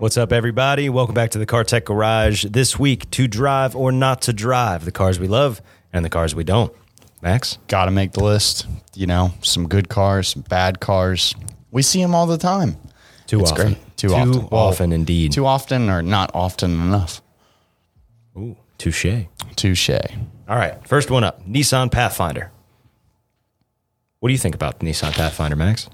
What's up, everybody? Welcome back to the Car Tech Garage. This week, to drive or not to drive, the cars we love and the cars we don't. Max? Got to make the list. You know, some good cars, some bad cars. We see them all the time. Too It's often. great. Too often. Well, often, indeed. Too often or not often enough. Ooh, touche. Touche. All right, first one up Nissan Pathfinder. What do you think about the Nissan Pathfinder, Max?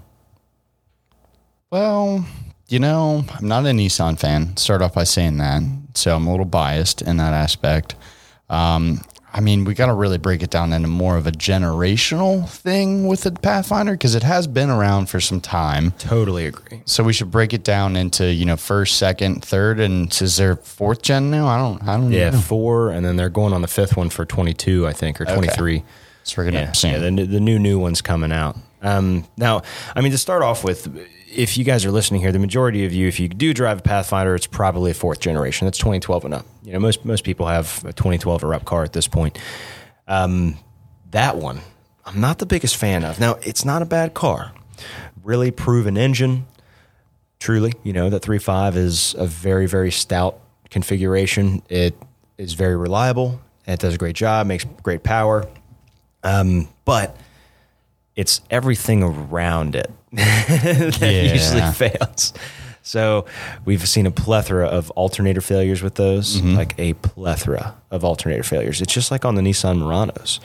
Well, you know, I'm not a Nissan fan. Start off by saying that. So I'm a little biased in that aspect. Um, I mean, we got to really break it down into more of a generational thing with the Pathfinder because it has been around for some time. Totally agree. So we should break it down into you know first, second, third, and is there fourth gen now? I don't, I don't Yeah, know. four, and then they're going on the fifth one for 22, I think, or 23. So we're gonna Yeah, yeah the, the new new one's coming out. Um, now, I mean, to start off with, if you guys are listening here, the majority of you, if you do drive a Pathfinder, it's probably a fourth generation. That's 2012 and up. You know, most most people have a 2012 or up car at this point. Um, that one, I'm not the biggest fan of. Now, it's not a bad car. Really proven engine. Truly, you know, that 3.5 is a very, very stout configuration. It is very reliable. It does a great job, makes great power. Um, but it's everything around it that Yeah. usually fails. So we've seen a plethora of alternator failures with those, Mm-hmm. like a plethora of alternator failures. It's just like on the Nissan Muranos.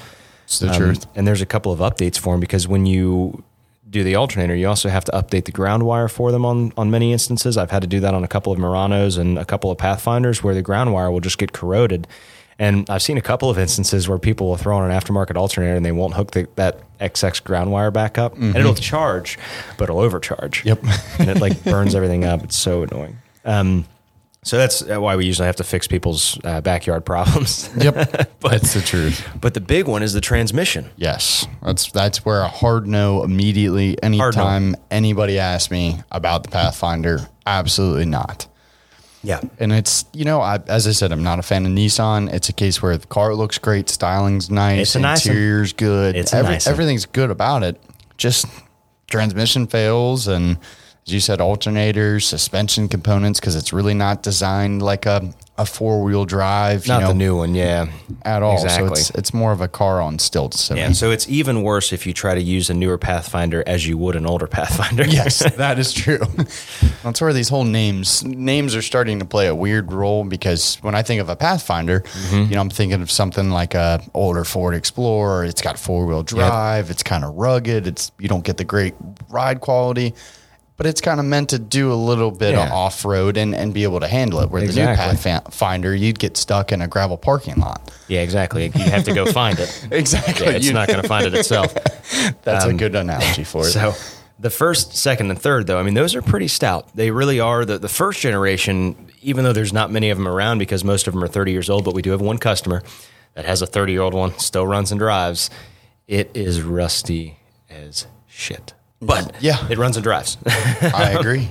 It's the Um, truth. And there's a couple of updates for them because when you do the alternator, you also have to update the ground wire for them on, on many instances. I've had to do that on a couple of Muranos and a couple of Pathfinders where the ground wire will just get corroded. And I've seen a couple of instances where people will throw on an aftermarket alternator and they won't hook the, that XX ground wire back up. And it'll charge, but it'll overcharge. Mm-hmm. Yep. and it like burns everything up. It's so annoying. Um, so that's why we usually have to fix people's uh, backyard problems. Yep, that's the truth. but the big one is the transmission. Yes, that's that's where a hard no immediately. Hard no. Anytime anybody asks me about the Pathfinder, absolutely not. Yeah. And it's you know, I, as I said, I'm not a fan of Nissan. It's a case where the car looks great, styling's nice, It's a nice one. interior's good, It's a nice one. everything's good about it. Just transmission fails and. As you said, alternators, suspension components, because it's really not designed like a, a four wheel drive. Not you know, the new one, yeah. at all. Exactly. So it's it's more of a car on stilts. to Yeah, me. so it's even worse if you try to use a newer Pathfinder as you would an older Pathfinder. Yes, that is true. That's where these whole names names are starting to play a weird role because when I think of a Pathfinder, Mm-hmm. you know, I'm thinking of something like a older Ford Explorer. It's got four wheel drive. It's kind of rugged. It's you don't get the great ride quality. But it's kind of meant to do a little bit of off road and, and be able to handle it. Where the new Pathfinder, you'd get stuck in a gravel parking lot. Yeah, exactly. You have to go find it. Exactly. Yeah, it's You- not going to find it itself. That's a um, good analogy for it. So the first, second, and third, though, I mean, those are pretty stout. They really are. The, the first generation, even though there's not many of them around because most of them are 30 years old, but we do have one customer that has a 30 year old one, still runs and drives. It is rusty as shit. But Yeah. it runs and drives. I agree.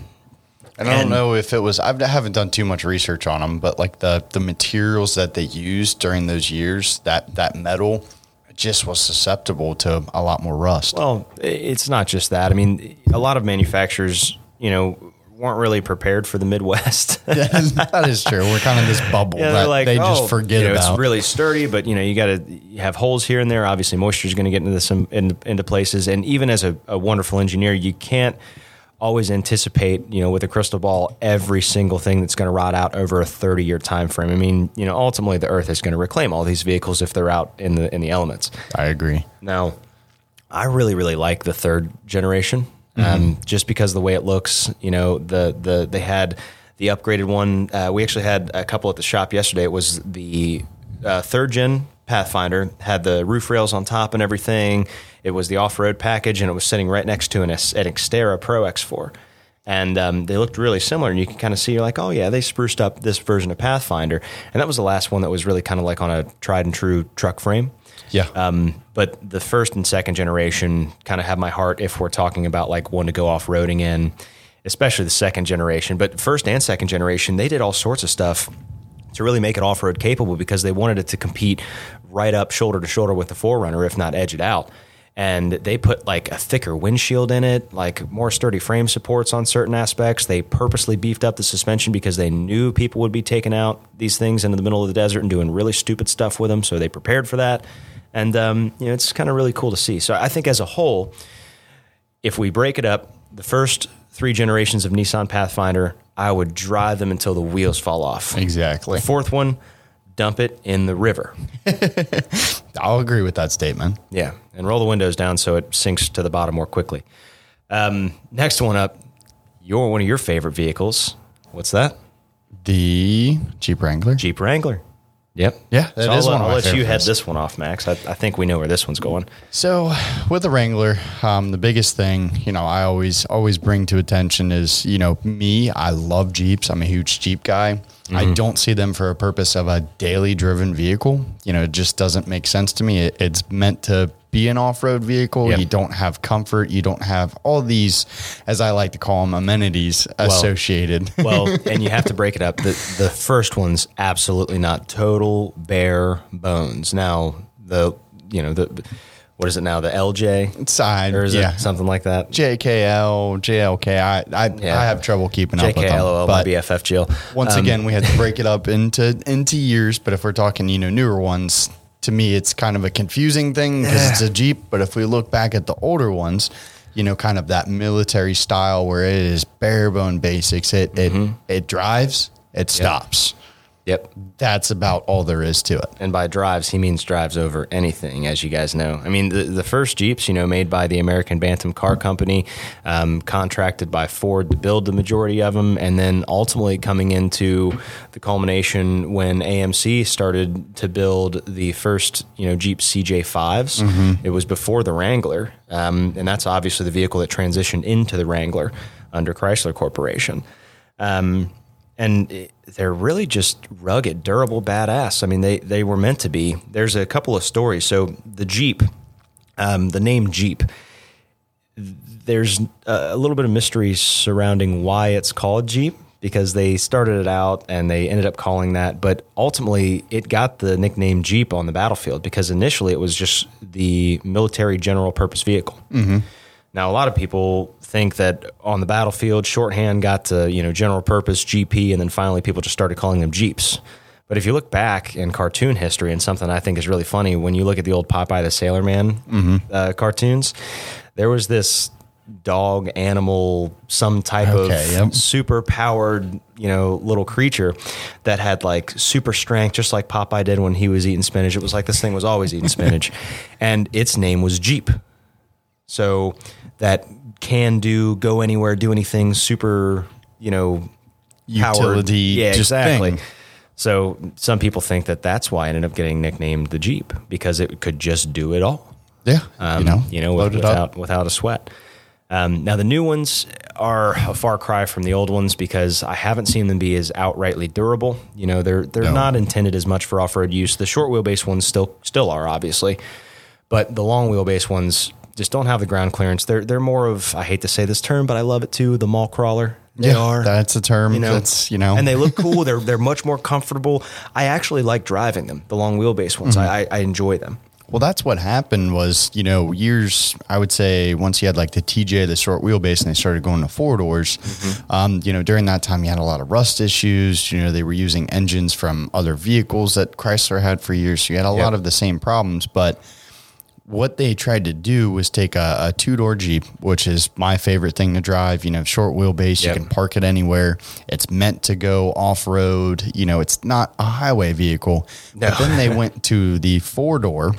And I don't know if it was. I've- I haven't done too much research on them, but like the the materials that they used during those years, that that metal just was susceptible to a lot more rust. Well, it's not just that. I mean, a lot of manufacturers, you know, weren't really prepared for the Midwest. that is true. We're kind of this bubble Yeah, that like, they just oh, forget you know, about. It's really sturdy, but you know, you got to have holes here and there. Obviously, moisture is going to get into some um, into, into places, and even as a, a wonderful engineer, you can't always anticipate, you know, with a crystal ball, every single thing that's going to rot out over a 30 year time frame. I mean, you know, ultimately, the Earth is going to reclaim all these vehicles if they're out in the in the elements. I agree. Now, I really, really like the third generation, um, just because of the way it looks. You know, the the they had the upgraded one. Uh, we actually had a couple at the shop yesterday. It was the uh, third gen Pathfinder had the roof rails on top and everything. It was the off road package, and it was sitting right next to an, an Xterra Pro X4. And um, they looked really similar, and you can kind of see you're like, oh yeah, they spruced up this version of Pathfinder, and that was the last one that was really kind of like on a tried and true truck frame. Yeah. Um, but the first and second generation kind of have my heart if we're talking about like one to go off roading in, especially the second generation. But first and second generation, they did all sorts of stuff to really make it off road capable because they wanted it to compete right up shoulder to shoulder with the 4Runner, if not edge it out. and they put like a thicker windshield in it, like more sturdy frame supports on certain aspects. They purposely beefed up the suspension because they knew people would be taking out these things into the middle of the desert and doing really stupid stuff with them. So they prepared for that. And, um, you know, it's kind of really cool to see. So I think as a whole, if we break it up, the first three generations of Nissan Pathfinder, I would drive them until the wheels fall off. Exactly. The fourth one, dump it in the river. I'll agree with that statement. Yeah, and roll the windows down so it sinks to the bottom more quickly. Um, next one up, your one of your favorite vehicles. What's that? The Jeep Wrangler. Jeep Wrangler. Yep. Yeah, that so is I'll, one I'll let you head this one off, Max. I, I think we know where this one's going. So with the Wrangler, um, the biggest thing, you know, I always always bring to attention is, you know, me. I love Jeeps. I'm a huge Jeep guy. I mm-hmm. don't see them for a purpose of a daily driven vehicle. You know, it just doesn't make sense to me. It, it's meant to be an off road vehicle. Yep. You don't have comfort. You don't have all these, as I like to call them, amenities associated. Well, and you have to break it up. The the first one's absolutely not total bare bones. Now the you know the what is it now the LJ Side, or is yeah. it something like that? JKL, JLK. I I, Yeah. I have trouble keeping up with them. My BFF Jill. Once Um, again, we had to break it up into into years. But if we're talking, you know, newer ones, to me, it's kind of a confusing thing because it's a Jeep. But if we look back at the older ones, you know, kind of that military style where it is bare bone basics. It Mm-hmm. it it drives, it stops. Yep. That's about all there is to it. And by drives, he means drives over anything, as you guys know. I mean, the, the first Jeeps, you know, made by the American Bantam Car Company, um, contracted by Ford to build the majority of them, and then ultimately coming into the culmination when AMC started to build the first, you know, Jeep CJ5s. It was before the Wrangler, um, and that's obviously the vehicle that transitioned into the Wrangler under Chrysler Corporation. Um, and they're really just rugged, durable, badass. I mean, they they were meant to be. There's a couple of stories. So the Jeep, um, the name Jeep, there's a little bit of mystery surrounding why it's called Jeep because they started it out and they ended up calling that, but ultimately it got the nickname Jeep on the battlefield because initially it was just the military general purpose vehicle. Now, a lot of people think that on the battlefield, shorthand got to you know general purpose GP, and then finally people just started calling them Jeeps. But if you look back in cartoon history, and something I think is really funny, when you look at the old Popeye the Sailor Man uh, cartoons, there was this dog animal, some type Okay, of yep. super powered, you know, little creature that had like super strength, just like Popeye did when he was eating spinach. It was like this thing was always eating spinach, and its name was Jeep. So that can do, go anywhere, do anything, super, you know, powered. Utility, Yeah, just exactly. thing. So some people think that that's why I ended up getting nicknamed the Jeep because it could just do it all. Yeah, Um, you know, you know, with, without without a sweat. Um, now the new ones are a far cry from the old ones because I haven't seen them be as outrightly durable. You know, they're they're No. not intended as much for off road use. The short wheelbase ones still still are obviously, but the long wheelbase ones just don't have the ground clearance. They're they're more of I hate to say this term, but I love it too. The mall crawler. They Yeah, are. that's a term. You know, that's you know, and they look cool. They're they're much more comfortable. I actually like driving them. The long wheelbase ones. Mm-hmm. I, I enjoy them. Well, that's what happened was, you know, years, I would say once you had like the TJ, the short wheelbase, and they started going to four doors, um, you know, during that time you had a lot of rust issues. You know, they were using engines from other vehicles that Chrysler had for years. So you had a lot of the same problems. But what they tried to do was take a, a two door Jeep, which is my favorite thing to drive. You know, short wheelbase, Yep. you can park it anywhere. It's meant to go off road. You know, it's not a highway vehicle. But then they went to the four door,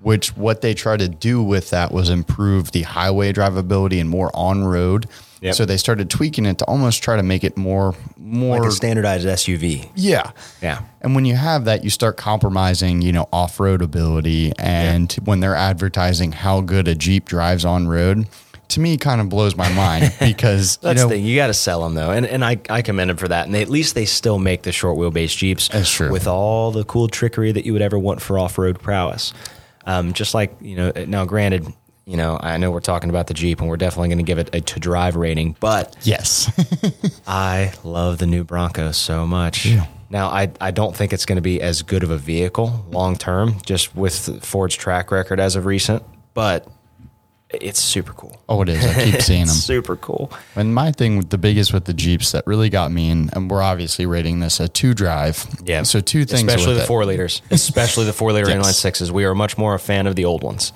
which what they tried to do with that was improve the highway drivability and more on road. Yep. So they started tweaking it to almost try to make it more more Like a standardized SUV. yeah. Yeah. And when you have that, you start compromising, you know, off road ability. And when they're advertising how good a Jeep drives on road, to me, kind of blows my mind because you know, the thing. You got to sell them though, and and I, I commend them for that. And they, at least they still make the short wheelbase Jeeps. That's true. With all the cool trickery that you would ever want for off road prowess. Um, just like you know, now granted, you know, I know we're talking about the Jeep, and we're definitely going to give it a to drive rating, but yes, I love the new Bronco so much. Now, I, I don't think it's going to be as good of a vehicle long term, just with Ford's track record as of recent. But It's super cool. Oh, it is. I keep seeing them. Super cool. And my thing the biggest with the Jeeps that really got me, and, and we're obviously rating this a two drive. Yeah. So two things, especially the it four liters, especially the four liter Yes. inline sixes. We are much more a fan of the old ones.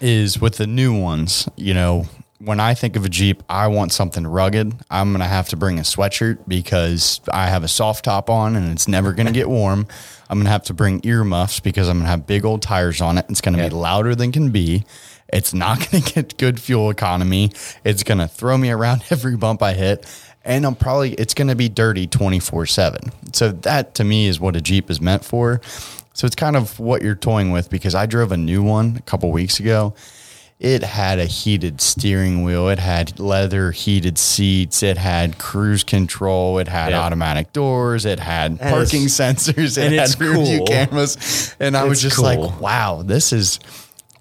Is with the new ones. You know, when I think of a Jeep, I want something rugged. I'm gonna have to bring a sweatshirt because I have a soft top on and it's never gonna get warm. I'm gonna have to bring earmuffs because I'm gonna have big old tires on it. It's gonna Yeah. be louder than can be. It's not gonna get good fuel economy. It's gonna throw me around every bump I hit. And I'm probably it's gonna be dirty 24 7. So that to me is what a Jeep is meant for. So it's kind of what you're toying with because I drove a new one a couple weeks ago. It had a heated steering wheel. It had leather heated seats. It had cruise control. It had automatic doors. It had And parking it's- sensors. It had it's rear view cameras. And I was just cool. like, wow, this is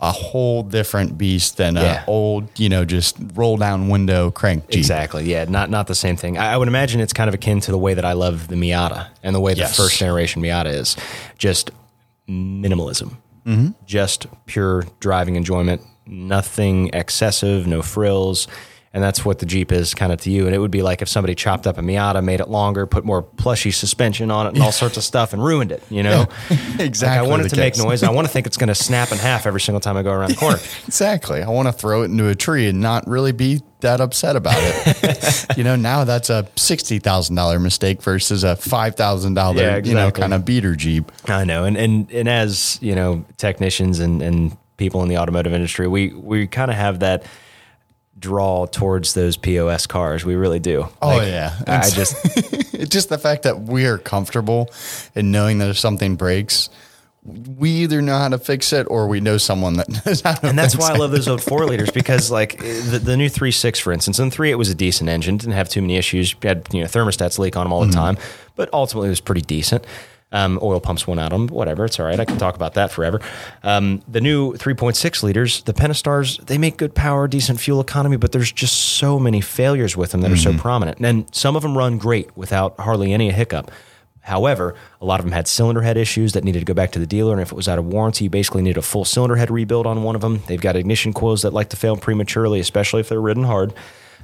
a whole different beast than Yeah. a old, you know, just roll down window crank Jeep. Exactly. Yeah. Not not the same thing. I, I would imagine it's kind of akin to the way that I love the Miata and the way Yes. the first generation Miata is. Just minimalism. Mm-hmm. Just pure driving enjoyment. Nothing excessive. No frills. And that's what the Jeep is kind of to you. And it would be like if somebody chopped up a Miata, made it longer, put more plushy suspension on it, and all sorts of stuff, and ruined it. You know, Exactly Like I want it to make noise. I want to think it's going to snap in half every single time I go around the corner. Exactly. I want to throw it into a tree and not really be that upset about it. you know, now that's a sixty thousand dollar mistake versus a five thousand Yeah, dollar, you know, kind of beater Jeep. I know, and and and as you know, technicians and and people in the automotive industry, we we kind of have that draw towards those POS cars. We really do. Oh Like, yeah, I It's- just it's just the fact that we are comfortable in knowing that if something breaks, we either know how to fix it or we know someone that knows how to. and that's why I love those old four liters because like the, the new three six, for instance, in three it was a decent engine, didn't have too many issues. Had you know thermostats leak on them all the Mm-hmm. time, but ultimately it was pretty decent. Um, oil pumps went out on them, whatever. It's all right. I can talk about that forever. Um, the new 3.6 liters, the Pentastars, they make good power, decent fuel economy, but there's just so many failures with them that are Mm-hmm. so prominent. And some of them run great without hardly any hiccup. However, a lot of them had cylinder head issues that needed to go back to the dealer. And if it was out of warranty, you basically need a full cylinder head rebuild on one of them. They've got ignition coils that like to fail prematurely, especially if they're ridden hard.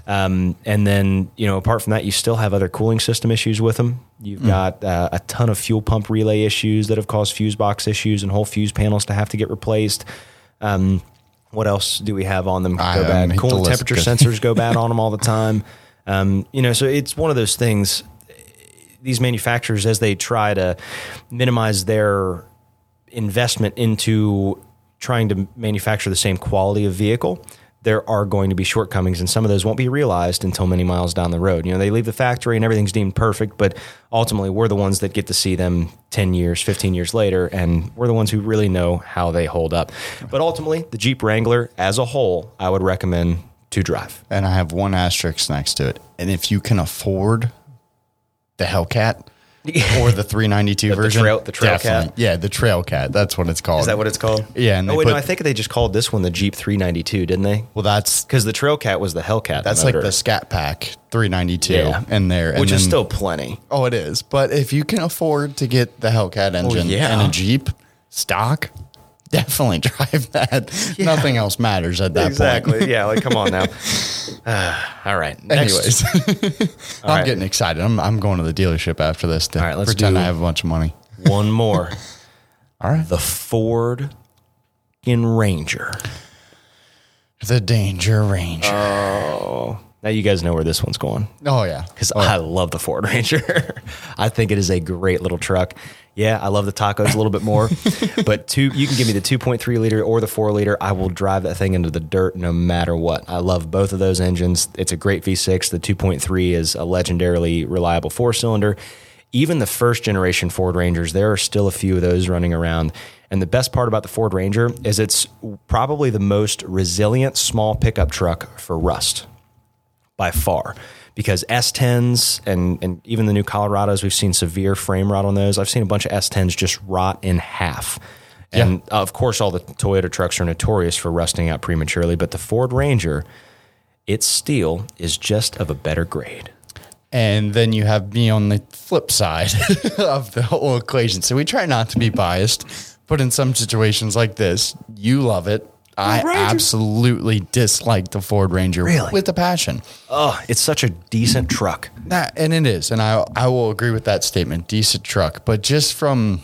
Um, and then, you know, apart from that, you still have other cooling system issues with them. You've got uh, a ton of fuel pump relay issues that have caused fuse box issues and whole fuse panels to have to get replaced. Um, what else do we have on them go I bad? the Coolant temperature sensors go bad on them all the time. Um, you know, so it's one of those things. These manufacturers, as they try to minimize their investment into trying to manufacture the same quality of vehicle, there are going to be shortcomings, and some of those won't be realized until many miles down the road. You know, they leave the factory and everything's deemed perfect, but ultimately we're the ones that get to see them 10 years, 15 years later, and we're the ones who really know how they hold up. But ultimately, the Jeep Wrangler as a whole, I would recommend to drive. and I have one asterisk next to it. And if you can afford the Hellcat or the 392 The- the version, trail- the Trail. Cat? yeah, the Trail Cat. That's what it's called. Is that what it's called? Yeah, and oh, wait, no, I think they just called this one the Jeep 392, didn't they? Well, that's Because the Trail Cat was the Hellcat. that's like the Scat Pack 392 Yeah. in there, and which is still plenty. Oh, it is. But if you can afford to get the Hellcat oh, engine yeah. and a Jeep stock, definitely drive that. Nothing else matters at that point. Exactly. yeah, like come on now. Uh, all right. Next. Anyways, I'm right. getting excited. I'm, I'm going to the dealership after this to All right, let's pretend I have a bunch of money. one more. All right. The Ford in Ranger. The Danger Ranger. Oh, now you guys know where this one's going oh, yeah. because oh, I love the Ford Ranger. I think it is a great little truck. Yeah, I love the tacos a little bit more, but two you can give me the 2.3 liter or the 4 liter. I will drive that thing into the dirt no matter what. I love both of those engines. It's a great V6. The 2.3 is a legendarily reliable four cylinder. Even the first generation Ford Rangers, there are still a few of those running around. And the best part about the Ford Ranger is it's probably the most resilient small pickup truck for rust by far because S10s and, and even the new Colorados, we've seen severe frame rot on those. I've seen a bunch of S10s just rot in half. And uh, of course, all the Toyota trucks are notorious for rusting out prematurely, but the Ford Ranger, its steel is just of a better grade. And then you have me on the flip side of the whole equation. So we try not to be biased, but in some situations like this, you love it. I Ranger. absolutely dislike the Ford Ranger Really? with a passion. Oh, it's such a decent truck. That, and it is, and I I will agree with that statement. Decent truck, but just from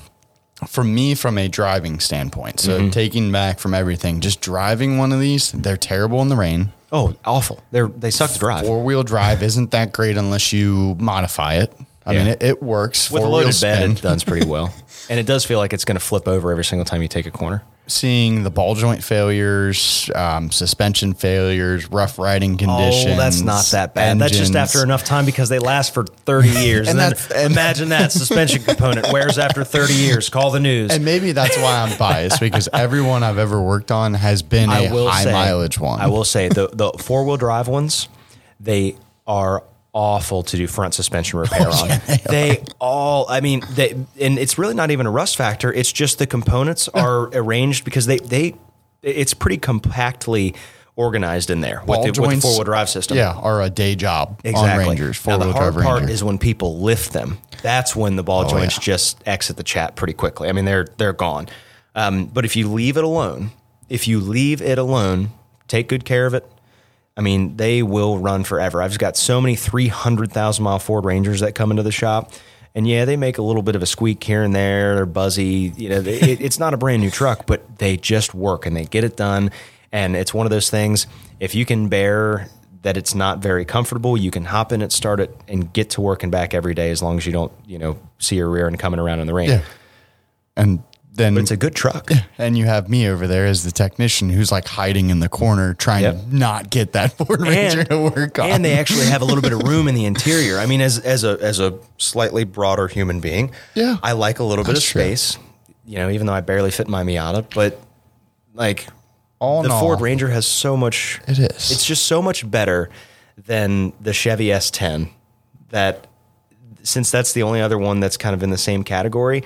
from me from a driving standpoint. So Mm-hmm. taking back from everything, just driving one of these, they're terrible in the rain. Oh, awful. They're they suck to drive. Four wheel drive isn't that great unless you modify it. I Yeah. mean, it, it works. With a Four-wheel loaded bed, spin. it does pretty well. and it does feel like it's going to flip over every single time you take a corner. Seeing the ball joint failures, um, suspension failures, rough riding conditions. Oh, that's not that bad. That's just after enough time because they last for 30 years. and And then and- imagine that suspension component wears after 30 years. Call the news. And maybe that's why I'm biased because everyone I've ever worked on has been a high mileage one. I will say the the four wheel drive ones, they are awful to do front suspension repair Oh, on. they, all, I mean, they, and it's really not even a rust factor. It's just the components are arranged because they they, it's pretty compactly organized in there with Ball the, with the joints, four wheel drive system. Yeah, are a day job Exactly. on Rangers. now the hard part Ranger. is when people lift them. That's when the ball joints yeah. just exit the chat pretty quickly. I mean, they're they're gone. Um, but if you leave it alone, if you leave it alone, take good care of it. I mean, they will run forever. I've just got so many three hundred thousand mile Ford Rangers that come into the shop. And yeah, they make a little bit of a squeak here and there. They're buzzy. You know, it, it's not a brand new truck, but they just work and they get it done. And it's one of those things. If you can bear that it's not very comfortable, you can hop in it, start it, and get to work and back every day as long as you don't, you know, see your rear and coming around in the rain. Yeah. And then But it's a good truck. and you have me over there as the technician who's like hiding in the corner trying Yep. to not get that Ford Ranger and, to work on. and they actually have a little bit of room in the interior. I mean, as as a as a slightly broader human being, Yeah. I like a little bit of That's true. space. You know, even though I barely fit my Miata, but like All the all, Ford Ranger has so much. It is. It's just so much better than the Chevy S10. That since that's the only other one that's kind of in the same category,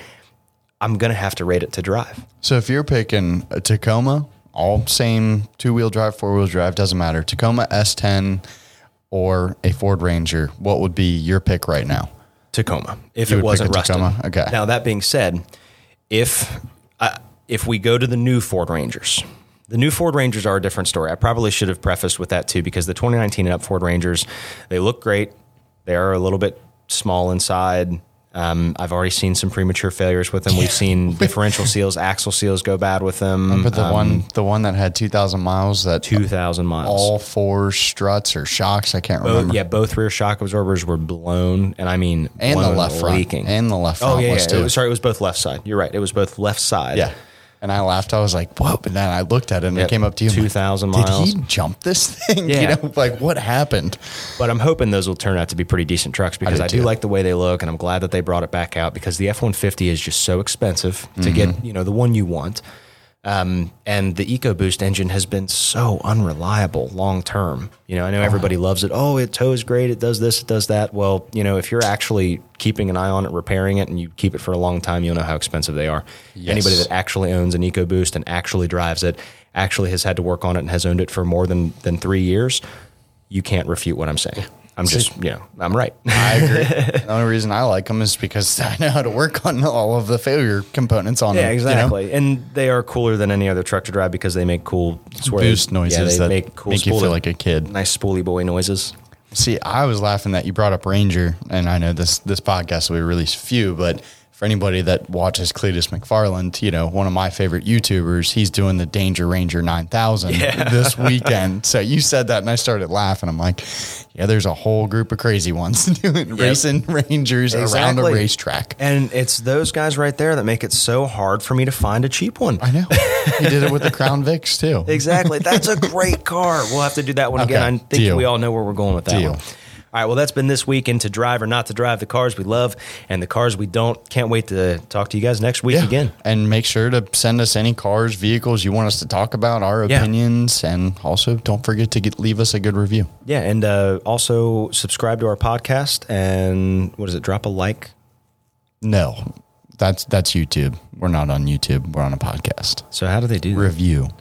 I'm gonna have to rate it to drive. So if you're picking a Tacoma, all same two wheel drive, four wheel drive, doesn't matter. Tacoma S10 or a Ford Ranger, what would be your pick right now? Tacoma if You it wasn't a rusted. Tacoma? Okay. Now that being said, if uh, if we go to the new Ford Rangers, the new Ford Rangers are a different story. I probably should have prefaced with that too because the 2019 and up Ford Rangers, they look great. They are a little bit small inside. Um, I've already seen some premature failures with them. We've seen differential seals, axle seals go bad with them. But the Um, one the one that had 2,000 miles that 2,000 miles. all four struts or shocks, I can't Both- remember. yeah, both rear shock absorbers were blown, and I mean, And the left front. leaking. And the left Oh front yeah, yeah. It was, sorry, it was both left side. You're right. It was both left side. Yeah. And I laughed. I was like, whoa. But then I looked at it and Yep. I came up to you. I'm like, 2,000 Did he jump this thing? Yeah. You know, like what happened? But I'm hoping those will turn out to be pretty decent trucks because do I do, too. like the way they look, and I'm glad that they brought it back out because the F-150 is just so expensive to Mm-hmm. get, you know, the one you want. Um, and the EcoBoost engine has been so unreliable long term. You know, I know everybody loves it. Oh, it tows great. It does this. It does that. Well, you know, if you're actually keeping an eye on it, repairing it, and you keep it for a long time, you'll know how expensive they are. Anybody that actually owns an EcoBoost and actually drives it, actually has had to work on it and has owned it for more than than three years, you can't refute what I'm saying. I'm just, you know, I'm right. I agree. the only reason I like them is because I know how to work on all of the failure components on Yeah, them. you know? exactly. And they are cooler than any other truck to drive because they make cool swear- Boost noises Yeah, they that make cool make you spoolie- feel like a kid. nice spoolie boy noises. See, I was laughing that you brought up Ranger, and I know this this podcast will be released few, but for anybody that watches Cleetus McFarland, you know, one of my favorite YouTubers, he's doing the Danger Ranger 9000 this weekend. So you said that, and I started laughing. I'm like, yeah, there's a whole group of crazy ones doing racing Rangers around Exactly. a racetrack. And it's those guys right there that make it so hard for me to find a cheap one. I know. he did it with the Crown Vics too. Exactly. That's a great car. We'll have to do that one again. I think deal. we all know where we're going with that Deal. one. All right. Well, that's been this week into drive or not to drive the cars we love and the cars we don't. Can't wait to talk to you guys next week Yeah. again. And make sure to send us any cars, vehicles you want us to talk about, our Yeah. opinions, and also don't forget to get, leave us a good review. Yeah. And uh, also subscribe to our podcast and what is it? Drop a like. No, that's that's YouTube. We're not on YouTube. We're on a podcast. So, how do they do that?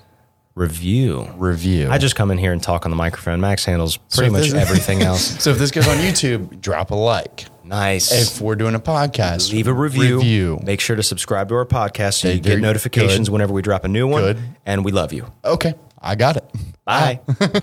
Review, Review. I just come in here and talk on the microphone. Max handles pretty if much everything else. so if this goes on YouTube, drop a like. Nice. If we're doing a podcast, Leave a review. Review. Make sure to subscribe to our podcast so you get notifications Good. whenever we drop a new one. Good. And we love you. Okay, I got it. Bye.